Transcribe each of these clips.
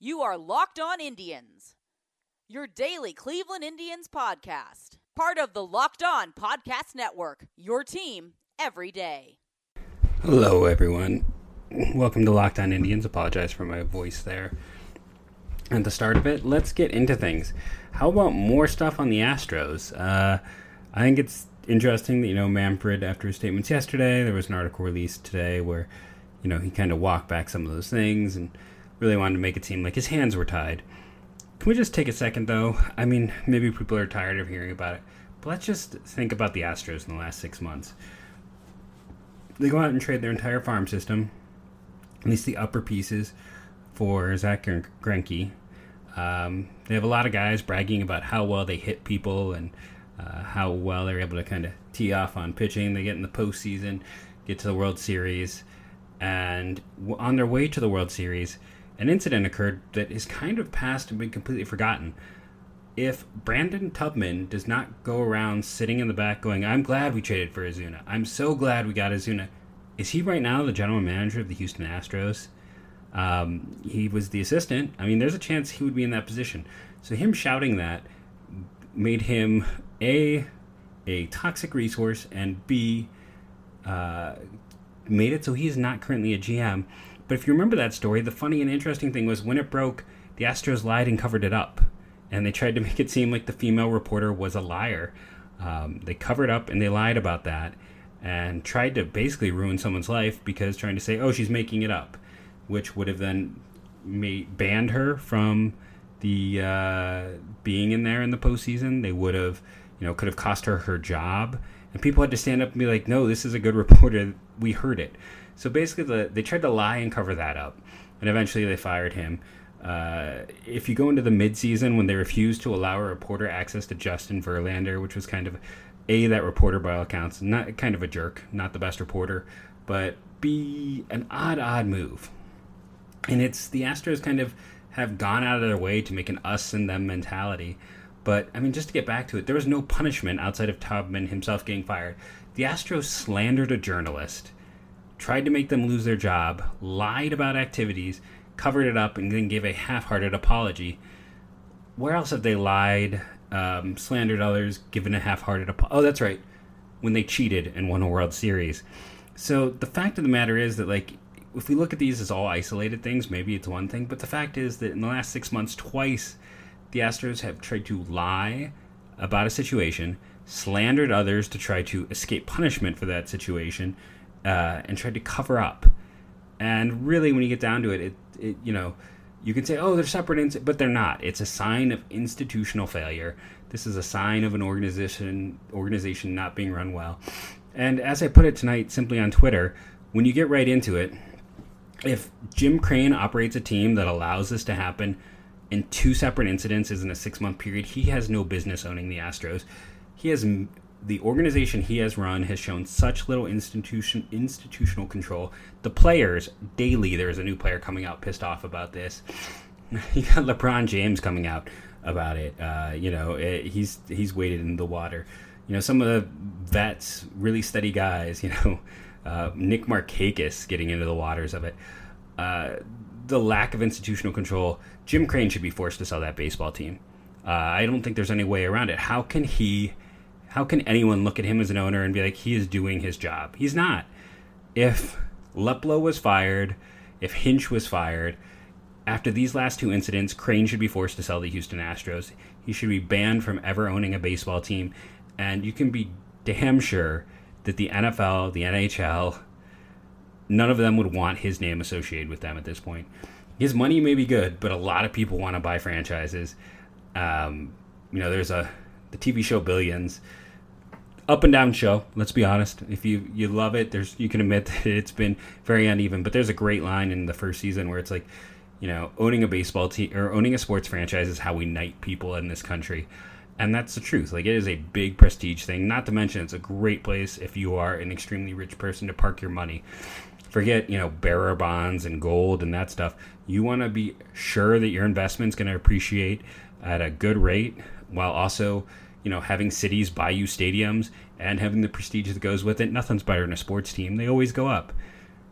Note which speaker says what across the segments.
Speaker 1: You are Locked On Indians, your daily Cleveland Indians podcast. Part of the Locked On Podcast Network, your team every day.
Speaker 2: Hello, everyone. Welcome to Locked On Indians. Apologize for my voice there. At the start of it, let's get into things. How about more stuff on the Astros? Uh, I think it's interesting that, you know, Manfred, after his statements yesterday, there was an article released today where, you know, he kind of walked back some of those things and really wanted to make it seem like his hands were tied. Can we just take a second, though? I mean, maybe people are tired of hearing about it, but let's just think about the Astros in the last six months. They go out and trade their entire farm system, at least the upper pieces, for Zack Greinke. Um, they have a lot of guys bragging about how well they hit people and uh, how well they're able to kind of tee off on pitching. They get in the postseason, get to the World Series, and on their way to the World Series, an incident occurred that is kind of past and been completely forgotten. If Brandon Taubman does not go around sitting in the back going, I'm glad we traded for Osuna. I'm so glad we got Osuna. Is he right now the general manager of the Houston Astros? Um, he was the assistant. I mean, there's a chance he would be in that position. So him shouting that made him a a toxic resource and b uh, made it so he is not currently a GM. But if you remember that story, the funny and interesting thing was when it broke, the Astros lied and covered it up. And they tried to make it seem like the female reporter was a liar. Um, they covered up and they lied about that and tried to basically ruin someone's life because trying to say, oh, she's making it up, which would have then made, banned her from the uh, being in there in the postseason. They would have, you know, could have cost her her job. And people had to stand up and be like, no, this is a good reporter. We heard it. So basically, the, they tried to lie and cover that up, and eventually they fired him. Uh, if you go into the midseason when they refused to allow a reporter access to Justin Verlander, which was kind of a that reporter by all accounts, not kind of a jerk, not the best reporter, but b an odd odd move. And it's the Astros kind of have gone out of their way to make an us and them mentality. But I mean, just to get back to it, there was no punishment outside of Taubman himself getting fired. The Astros slandered a journalist tried to make them lose their job, lied about activities, covered it up, and then gave a half hearted apology. Where else have they lied, um, slandered others, given a half hearted apology? Oh, that's right. When they cheated and won a World Series. So the fact of the matter is that, like, if we look at these as all isolated things, maybe it's one thing. But the fact is that in the last six months, twice the Astros have tried to lie about a situation, slandered others to try to escape punishment for that situation, uh, and tried to cover up. And really, when you get down to it, it, it you know, you can say, oh, they're separate, ins-, but they're not. It's a sign of institutional failure. This is a sign of an organization organization not being run well. And as I put it tonight, simply on Twitter, when you get right into it, if Jim Crane operates a team that allows this to happen in two separate incidents in a six month period, he has no business owning the Astros. He has the organization he has run has shown such little institution institutional control. The players daily, there's a new player coming out pissed off about this. you got LeBron James coming out about it. Uh, you know, it, he's he's waded in the water. You know, some of the vets, really steady guys. You know, uh, Nick Markakis getting into the waters of it. Uh, the lack of institutional control. Jim Crane should be forced to sell that baseball team. Uh, I don't think there's any way around it. How can he? How can anyone look at him as an owner and be like, he is doing his job? He's not. If Luhnow was fired, if Hinch was fired, after these last two incidents, Crane should be forced to sell the Houston Astros. He should be banned from ever owning a baseball team. And you can be damn sure that the NFL, the NHL, none of them would want his name associated with them at this point. His money may be good, but a lot of people want to buy franchises. Um, you know, there's a the TV show Billions. Up and down show. Let's be honest. If you you love it, there's you can admit that it's been very uneven. But there's a great line in the first season where it's like, you know, owning a baseball team or owning a sports franchise is how we knight people in this country, and that's the truth. Like it is a big prestige thing. Not to mention, it's a great place if you are an extremely rich person to park your money. Forget you know bearer bonds and gold and that stuff. You want to be sure that your investment's going to appreciate at a good rate while also you know having cities buy you stadiums and having the prestige that goes with it. Nothing's better than a sports team; they always go up.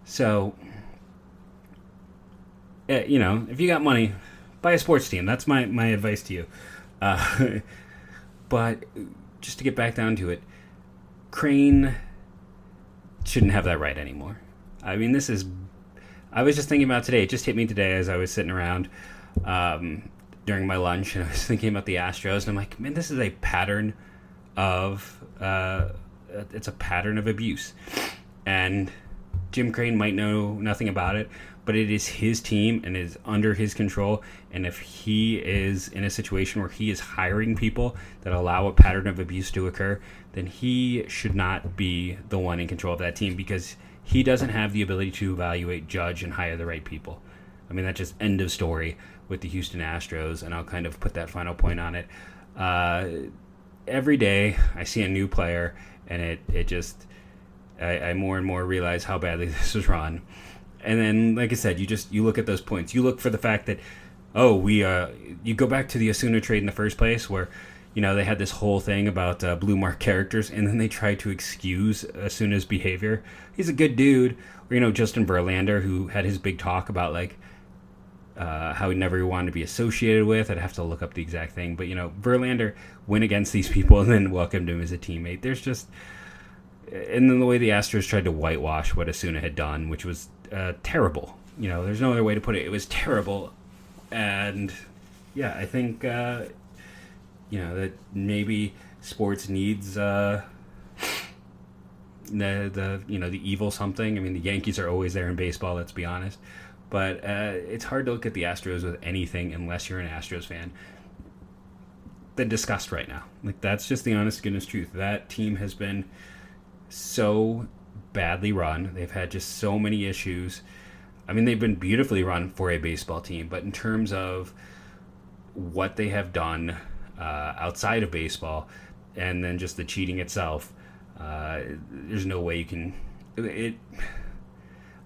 Speaker 2: So, uh, you know, if you got money, buy a sports team. That's my my advice to you. Uh, but just to get back down to it, Crane shouldn't have that right anymore. I mean, this is. I was just thinking about today. It just hit me today as I was sitting around um, during my lunch, and I was thinking about the Astros, and I'm like, man, this is a pattern of. Uh, it's a pattern of abuse, and Jim Crane might know nothing about it, but it is his team and is under his control. And if he is in a situation where he is hiring people that allow a pattern of abuse to occur, then he should not be the one in control of that team because he doesn't have the ability to evaluate, judge, and hire the right people. I mean, that's just end of story with the Houston Astros, and I'll kind of put that final point on it. Uh, every day I see a new player, and it, it just I, I more and more realize how badly this was run. And then, like I said, you just you look at those points. You look for the fact that oh, we uh, you go back to the Osuna trade in the first place where you know they had this whole thing about uh, blue mark characters, and then they tried to excuse Osuna's behavior. He's a good dude. Or you know Justin Verlander who had his big talk about like uh, how he never wanted to be associated with. I'd have to look up the exact thing, but you know, Verlander went against these people and then welcomed him as a teammate. There's just and then the way the Astros tried to whitewash what Osuna had done, which was uh, terrible. You know, there's no other way to put it. It was terrible, and yeah, I think uh, you know that maybe sports needs uh, the the you know the evil something. I mean, the Yankees are always there in baseball. Let's be honest, but uh, it's hard to look at the Astros with anything unless you're an Astros fan. Than disgust right now. Like that's just the honest goodness truth. That team has been so badly run. They've had just so many issues. I mean, they've been beautifully run for a baseball team, but in terms of what they have done uh, outside of baseball and then just the cheating itself, uh, there's no way you can. It.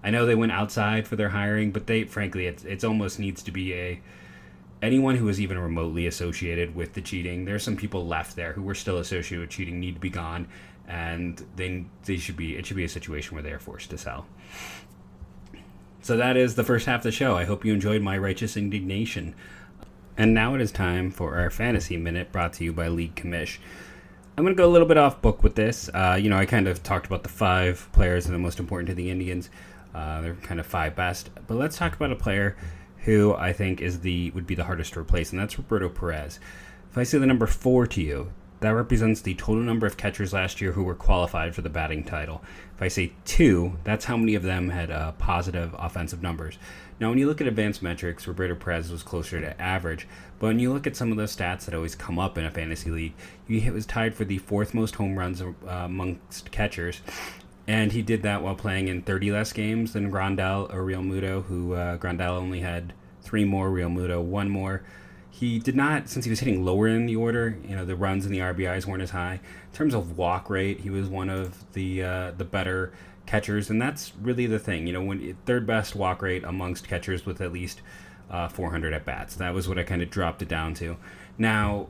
Speaker 2: I know they went outside for their hiring, but they, frankly, it's it's almost needs to be a anyone who is even remotely associated with the cheating. There's some people left there who were still associated with cheating need to be gone, and they they should be it should be a situation where they are forced to sell. So that is the first half of the show. I hope you enjoyed my righteous indignation. And now it is time for our fantasy minute brought to you by League Commish. I'm going to go a little bit off book with this. Uh, you know, I kind of talked about the five players that are the most important to the Indians. Uh, they're kind of five best. But let's talk about a player who I think is the would be the hardest to replace, and that's Roberto Perez. If I say the number four to you, that represents the total number of catchers last year who were qualified for the batting title. If I say two, that's how many of them had uh, positive offensive numbers. Now, when you look at advanced metrics, Roberto Perez was closer to average. But when you look at some of those stats that always come up in a fantasy league, he was tied for the fourth most home runs uh, amongst catchers. And he did that while playing in 30 less games than Grandal or Realmuto, who uh, Grandal only had three more, Realmuto one more. He did not, since he was hitting lower in the order, you know, the runs and the RBIs weren't as high. In terms of walk rate, he was one of the uh, the better catchers, and that's really the thing. You know, when third best walk rate amongst catchers with at least uh, 400 at bats. That was what I kind of dropped it down to. Now,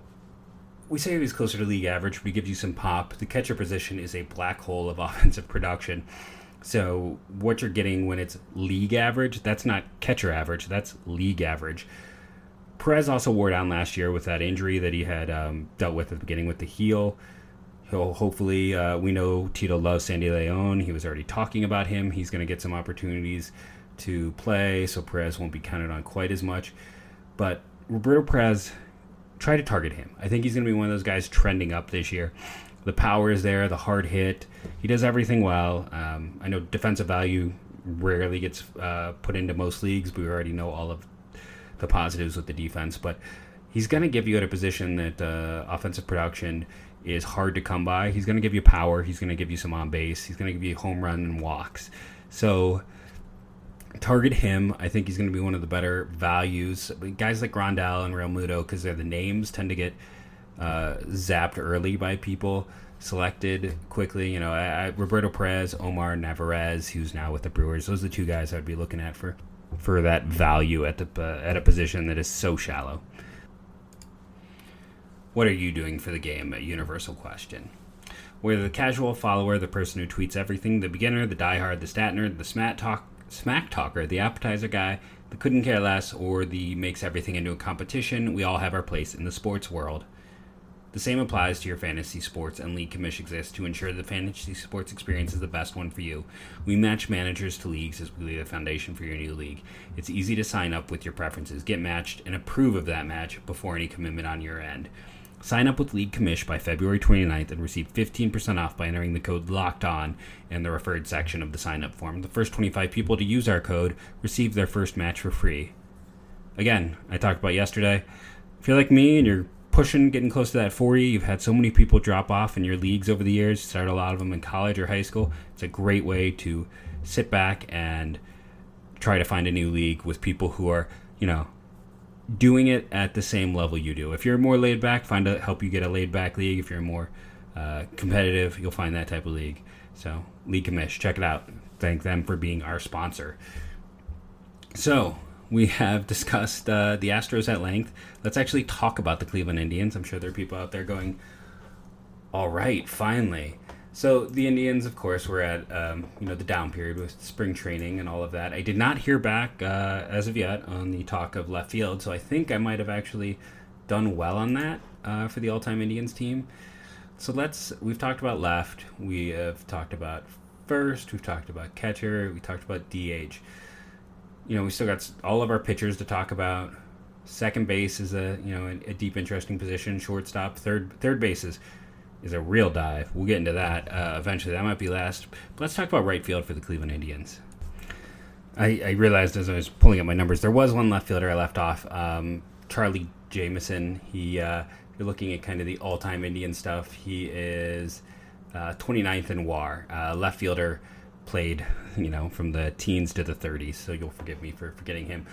Speaker 2: we say he was closer to league average, but gives you some pop. The catcher position is a black hole of offensive production. So what you're getting when it's league average, that's not catcher average, that's league average. Perez also wore down last year with that injury that he had um, dealt with at the beginning with the heel. He'll hopefully, uh, we know Tito loves Sandy Leon. He was already talking about him. He's going to get some opportunities to play, so Perez won't be counted on quite as much. But Roberto Perez, try to target him. I think he's going to be one of those guys trending up this year. The power is there, the hard hit. He does everything well. Um, I know defensive value rarely gets uh, put into most leagues, we already know all of the positives with the defense, but he's going to give you at a position that uh, offensive production is hard to come by. He's going to give you power. He's going to give you some on base. He's going to give you home run and walks. So target him. I think he's going to be one of the better values. Guys like Grandal and Realmuto, because they're the names, tend to get uh, zapped early by people. Selected quickly, you know, I, I, Roberto Perez, Omar Narvaez, who's now with the Brewers. Those are the two guys I'd be looking at for for that value at the uh, at a position that is so shallow. What are you doing for the game? A universal question. Whether the casual follower, the person who tweets everything, the beginner, the diehard, the statner, the smack talk, smack talker, the appetizer guy, the couldn't care less or the makes everything into a competition, we all have our place in the sports world. The same applies to your fantasy sports, and League Commish exists to ensure the fantasy sports experience is the best one for you. We match managers to leagues as we lay the foundation for your new league. It's easy to sign up with your preferences, get matched, and approve of that match before any commitment on your end. Sign up with League Commish by February 29th and receive 15% off by entering the code LOCKED ON in the referred section of the sign up form. The first 25 people to use our code receive their first match for free. Again, I talked about yesterday. If you're like me and you're pushing, getting close to that 40. You've had so many people drop off in your leagues over the years, start a lot of them in college or high school. It's a great way to sit back and try to find a new league with people who are, you know, doing it at the same level you do. If you're more laid back, find a help you get a laid back league. If you're more uh, competitive, you'll find that type of league. So, League Commish, check it out. Thank them for being our sponsor. So, we have discussed uh, the Astros at length. Let's actually talk about the Cleveland Indians. I'm sure there are people out there going, "All right, finally." So the Indians, of course, were at um, you know the down period with spring training and all of that. I did not hear back uh, as of yet on the talk of left field, so I think I might have actually done well on that uh, for the all-time Indians team. So let's. We've talked about left. We have talked about first. We've talked about catcher. We talked about DH you know, we still got all of our pitchers to talk about. Second base is a you know a, a deep, interesting position. Shortstop, third third base is, a real dive. We'll get into that uh, eventually. That might be last. But let's talk about right field for the Cleveland Indians. I, I realized as I was pulling up my numbers, there was one left fielder I left off. Um, Charlie Jamieson. He uh, you're looking at kind of the all-time Indian stuff. He is uh, 29th in WAR, uh, left fielder played, you know, from the teens to the 30s, so you'll forgive me for forgetting him.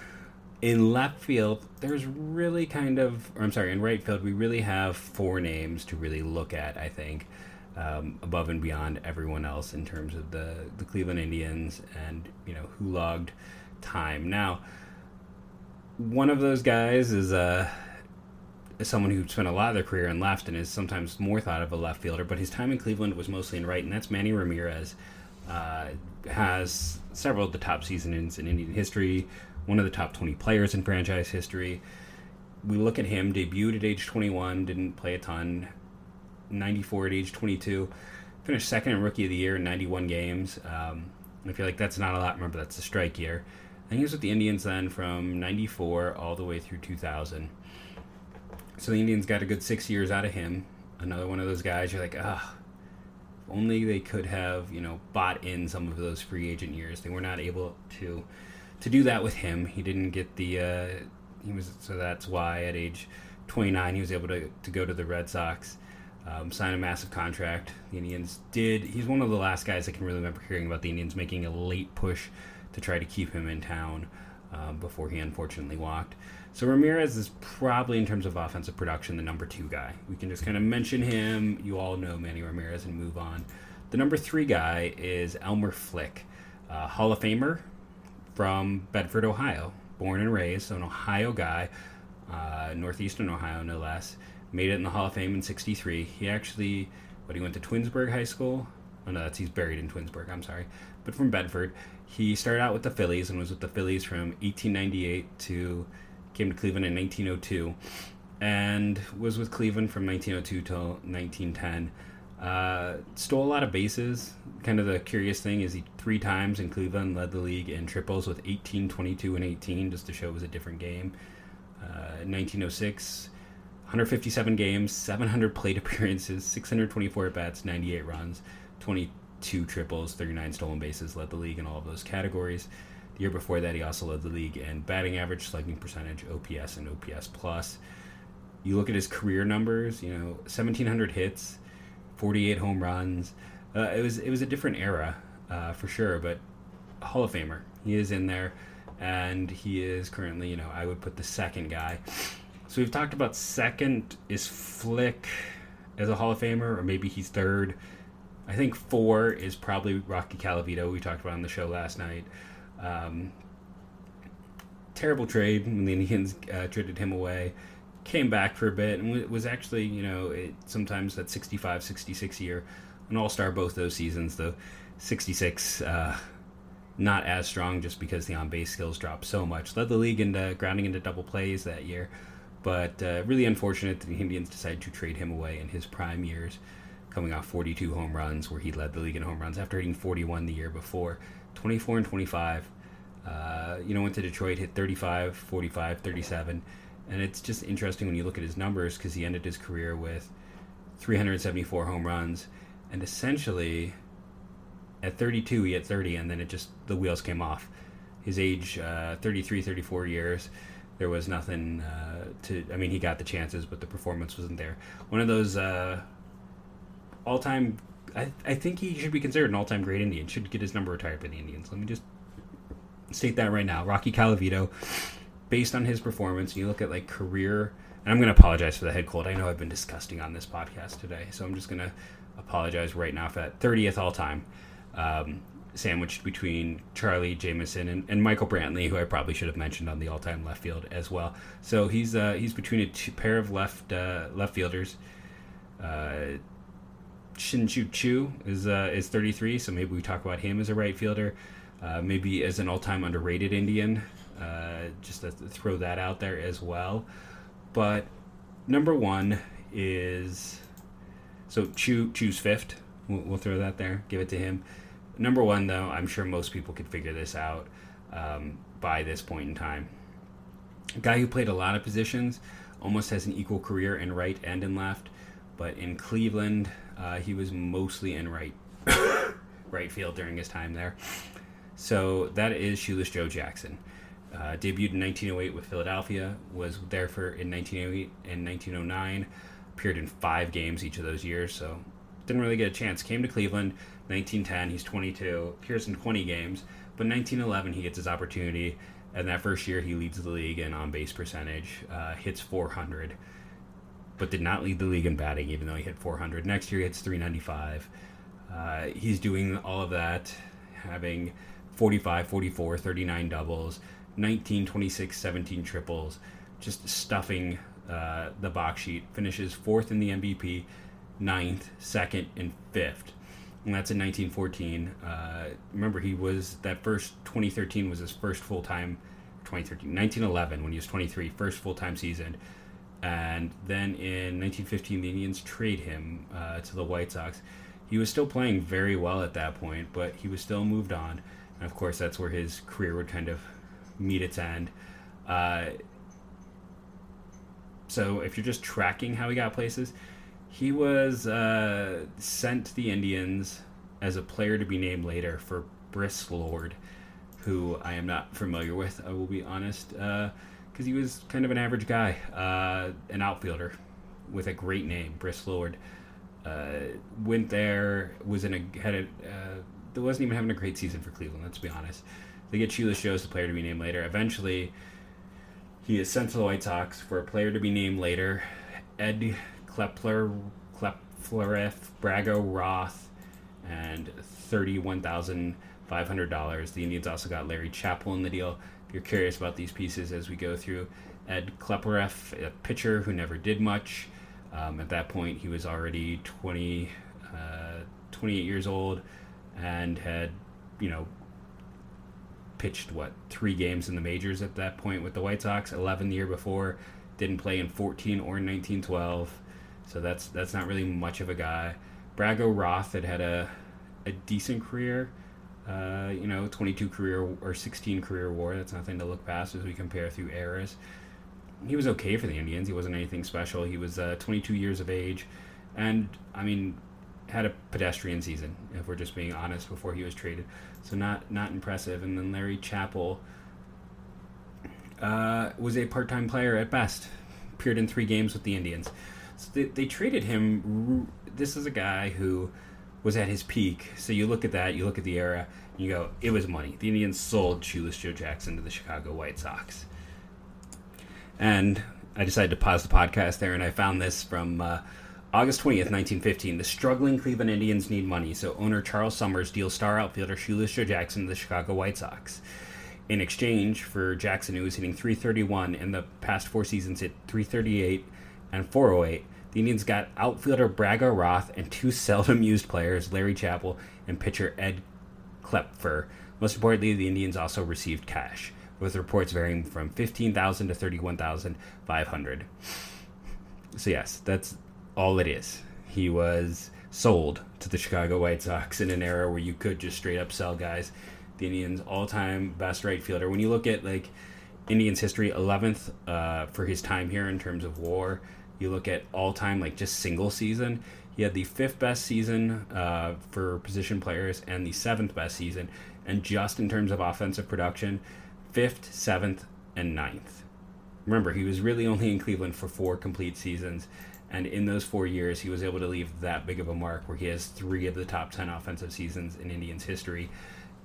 Speaker 2: In left field, there's really kind of, or I'm sorry, in right field, we really have four names to really look at, I think, um, above and beyond everyone else in terms of the, the Cleveland Indians and, you know, who logged time. Now, one of those guys is, uh, someone who spent a lot of their career in left and is sometimes more thought of a left fielder, but his time in Cleveland was mostly in right, and that's Manny Ramirez. Uh, has several of the top seasons in Indian history, one of the top 20 players in franchise history. We look at him, debuted at age 21, didn't play a ton, 94 at age 22, finished second in Rookie of the Year in 91 games. Um, I feel like that's not a lot. Remember, that's the strike year. And he was with the Indians then from 94 all the way through 2000. So the Indians got a good six years out of him. Another one of those guys you're like, ah, only they could have, you know, bought in some of those free agent years. They were not able to to do that with him. He didn't get the uh, he was so that's why at age 29 he was able to to go to the Red Sox. Um, sign a massive contract. The Indians did. He's one of the last guys I can really remember hearing about the Indians making a late push to try to keep him in town um, before he unfortunately walked. So Ramirez is probably, in terms of offensive production, the number two guy. We can just kind of mention him. You all know Manny Ramirez and move on. The number three guy is Elmer Flick, uh, Hall of Famer from Bedford, Ohio. Born and raised, so an Ohio guy, uh, northeastern Ohio no less. Made it in the Hall of Fame in '63. He actually, but he went to Twinsburg High School. Oh no, that's he's buried in Twinsburg. I'm sorry, but from Bedford. He started out with the Phillies and was with the Phillies from 1898 to came to Cleveland in 1902 and was with Cleveland from 1902 till 1910. Uh, stole a lot of bases. Kind of the curious thing is he three times in Cleveland led the league in triples with 18, 22, and 18, just to show it was a different game. Uh, 1906, 157 games, 700 plate appearances, 624 at bats, 98 runs, 22 triples, 39 stolen bases, led the league in all of those categories. The year before that, he also led the league in batting average, slugging percentage, OPS, and OPS plus. You look at his career numbers. You know, 1,700 hits, 48 home runs. Uh, it was it was a different era uh, for sure, but Hall of Famer. He is in there, and he is currently, you know, I would put the second guy. So we've talked about second is Flick as a Hall of Famer, or maybe he's third. I think four is probably Rocky Colavito. We talked about on the show last night. Um, terrible trade when the Indians uh, traded him away. Came back for a bit and was actually, you know, it, sometimes that 65, 66 year, an all star both those seasons, though 66, uh, not as strong just because the on base skills dropped so much. Led the league into grounding into double plays that year, but uh, really unfortunate that the Indians decided to trade him away in his prime years, coming off 42 home runs, where he led the league in home runs after hitting 41 the year before. 24 and 25. Uh, you know, went to Detroit, hit 35, 45, 37. And it's just interesting when you look at his numbers because he ended his career with 374 home runs. And essentially, at 32, he hit 30, and then it just, the wheels came off. His age, uh, 33, 34 years, there was nothing uh, to, I mean, he got the chances, but the performance wasn't there. One of those uh, all time, I, I think he should be considered an all time great Indian, should get his number retired by the Indians. Let me just state that right now. Rocky Colavito based on his performance, you look at like career, and I'm going to apologize for the head cold. I know I've been disgusting on this podcast today, so I'm just going to apologize right now for that. 30th all time, um, sandwiched between Charlie Jamieson and, and, Michael Brantley, who I probably should have mentioned on the all time left field as well. So he's uh, he's between a two, pair of left uh, left fielders. Uh, Shin-Soo Choo is uh, is 33, so maybe we talk about him as a right fielder. Uh, maybe as an all-time underrated Indian. Uh, just to throw that out there as well. But number one is so Choo's fifth. We'll, we'll, throw that there. Give it to him. Number one, though, I'm sure most people could figure this out um, by this point in time. A guy who played a lot of positions, almost has an equal career in right and in left, but in Cleveland, uh, he was mostly in right right field during his time there. So that is Shoeless Joe Jackson. Uh, debuted in 1908 with Philadelphia, was there for in 1908 and 1909, appeared in five games each of those years, so didn't really get a chance. Came to Cleveland, 1910, he's 22, appears in 20 games, but 1911 he gets his opportunity, and that first year he leads the league in on base percentage, uh, hits 400, but did not lead the league in batting, even though he hit 400. Next year he hits 395. Uh, he's doing all of that, having 45, 44, 39 doubles, 19, 26, 17 triples, just stuffing uh, the box sheet. Finishes fourth in the MVP, ninth, second, and fifth. And that's in 1914. Uh, remember, he was that first 2013 was his first full time. 2013, 1911 when he was 23, first full time season. And then in 1915, the Indians trade him uh, to the White Sox. He was still playing very well at that point, but he was still moved on. And of course, that's where his career would kind of meet its end. Uh, so if you're just tracking how he got places, he was uh, sent to the Indians as a player to be named later for Bris Lord, who I am not familiar with, I will be honest, because uh, he was kind of an average guy, uh, an outfielder with a great name, Bris Lord. Uh, went there, was in a had a uh, wasn't even having a great season for Cleveland. Let's be honest. They get Shoeless Joe's the player to be named later. Eventually, he is sent to the White Sox for a player to be named later. Ed Klepler, Kleplereff, Braggo Roth, and thirty-one thousand five hundred dollars. The Indians also got Larry Chappell in the deal. If you're curious about these pieces as we go through, Ed Kleplereff, a pitcher who never did much. Um, at that point, he was already 20, uh, 28 years old and had, you know, pitched what three games in the majors at that point with the White Sox. Eleven the year before, didn't play in fourteen or nineteen twelve, so that's that's not really much of a guy. Braggo Roth had had a a decent career, uh, you know, twenty two career or sixteen career WAR. That's nothing to look past as we compare through eras. He was okay for the Indians. He wasn't anything special. He was uh, 22 years of age, and I mean, had a pedestrian season, if we're just being honest, before he was traded. So not not impressive. And then Larry Chappell uh, was a part time player at best. Appeared in three games with the Indians. So they, they traded him. This is a guy who was at his peak. So you look at that, you look at the era, and you go, it was money. The Indians sold Shoeless Joe Jackson to the Chicago White Sox. And I decided to pause the podcast there, and I found this from. Uh, August 20th, 1915, the struggling Cleveland Indians need money, so owner Charles Somers deals star outfielder Shoeless Joe Jackson to the Chicago White Sox. In exchange for Jackson, who was hitting 331 in the past four seasons, hit 338 and 408, the Indians got outfielder Braggo Roth and two seldom used players, Larry Chappell and pitcher Ed Klepfer, Most importantly, the Indians also received cash, with reports varying from 15,000 to 31,500. So yes, that's all it is. He was sold to the Chicago White Sox in an era where you could just straight up sell guys. The Indians' all-time best right fielder. When you look at like Indians history, 11th uh, for his time here in terms of WAR. You look at all-time like just single season. He had the fifth best season uh, for position players and the seventh best season, and just in terms of offensive production, fifth, seventh, and ninth. Remember, he was really only in Cleveland for four complete seasons, and in those four years, he was able to leave that big of a mark where he has three of the top 10 offensive seasons in Indians history,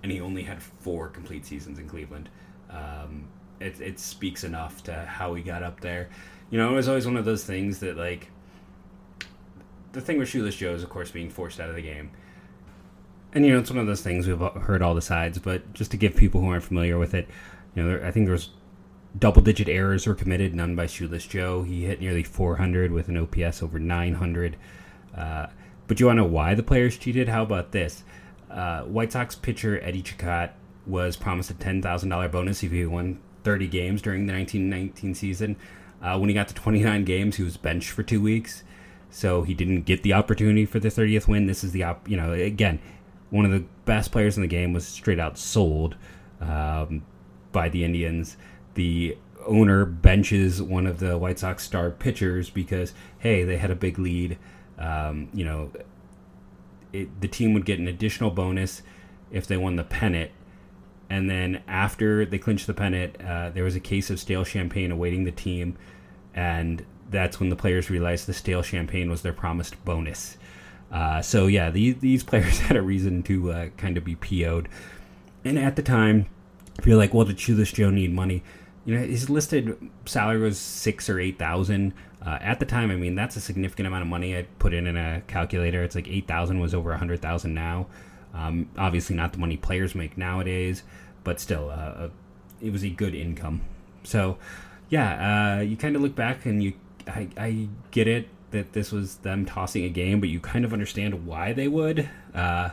Speaker 2: and he only had four complete seasons in Cleveland. Um, it, it speaks enough to how he got up there. You know, it was always one of those things that, like, the thing with Shoeless Joe is, of course, being forced out of the game. And, you know, it's one of those things we've heard all the sides, but just to give people who aren't familiar with it, you know, there, I think there was double digit errors were committed, none by Shoeless Joe. He hit nearly 400 with an OPS over 900. Uh, but you want to know why the players cheated? How about this? Uh, White Sox pitcher Eddie Cicotte was promised a $10,000 bonus if he won 30 games during the 1919 season. Uh, when he got to 29 games, he was benched for two weeks, so he didn't get the opportunity for the 30th win. This is the op, you know, again, one of the best players in the game was straight out sold um, by the Indians the owner benches one of the White Sox star pitchers because hey, they had a big lead. Um, you know, it, the team would get an additional bonus if they won the pennant. And then after they clinched the pennant, uh, there was a case of stale champagne awaiting the team, and that's when the players realized the stale champagne was their promised bonus. Uh, so yeah, these these players had a reason to uh, kind of be PO'd. And at the time, you're like, well, did Shoeless Joe need money? You know his listed salary was six or eight thousand uh, at the time. I mean that's a significant amount of money. I put in in a calculator. It's like eight thousand was over a hundred thousand now. Um, obviously not the money players make nowadays, but still, uh, it was a good income. So yeah, uh, you kind of look back and you I, I get it that this was them tossing a game, but you kind of understand why they would. Uh,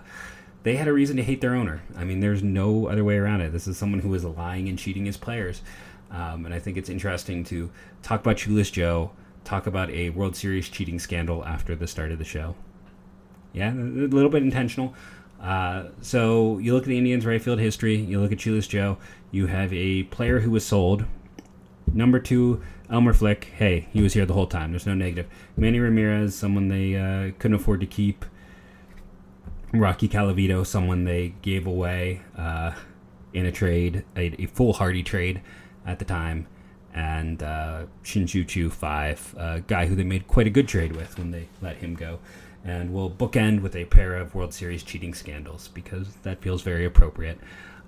Speaker 2: they had a reason to hate their owner. I mean, there's no other way around it. This is someone who was lying and cheating his players. Um, and I think it's interesting to talk about Shoeless Joe, talk about a World Series cheating scandal after the start of the show. Yeah, a little bit intentional. Uh, so you look at the Indians' right field history, you look at Shoeless Joe, you have a player who was sold. Number two, Elmer Flick. Hey, he was here the whole time. There's no negative. Manny Ramirez, someone they uh, couldn't afford to keep. Rocky Colavito, someone they gave away uh, in a trade, a, a foolhardy trade at the time, and uh, Shin-Soo-Choo 5, a guy who they made quite a good trade with when they let him go. And we'll bookend with a pair of World Series cheating scandals because that feels very appropriate.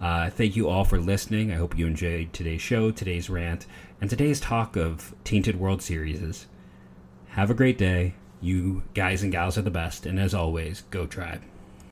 Speaker 2: Uh, thank you all for listening. I hope you enjoyed today's show, today's rant, and today's talk of tainted World Series. Have a great day. You guys and gals are the best, and as always, go tribe.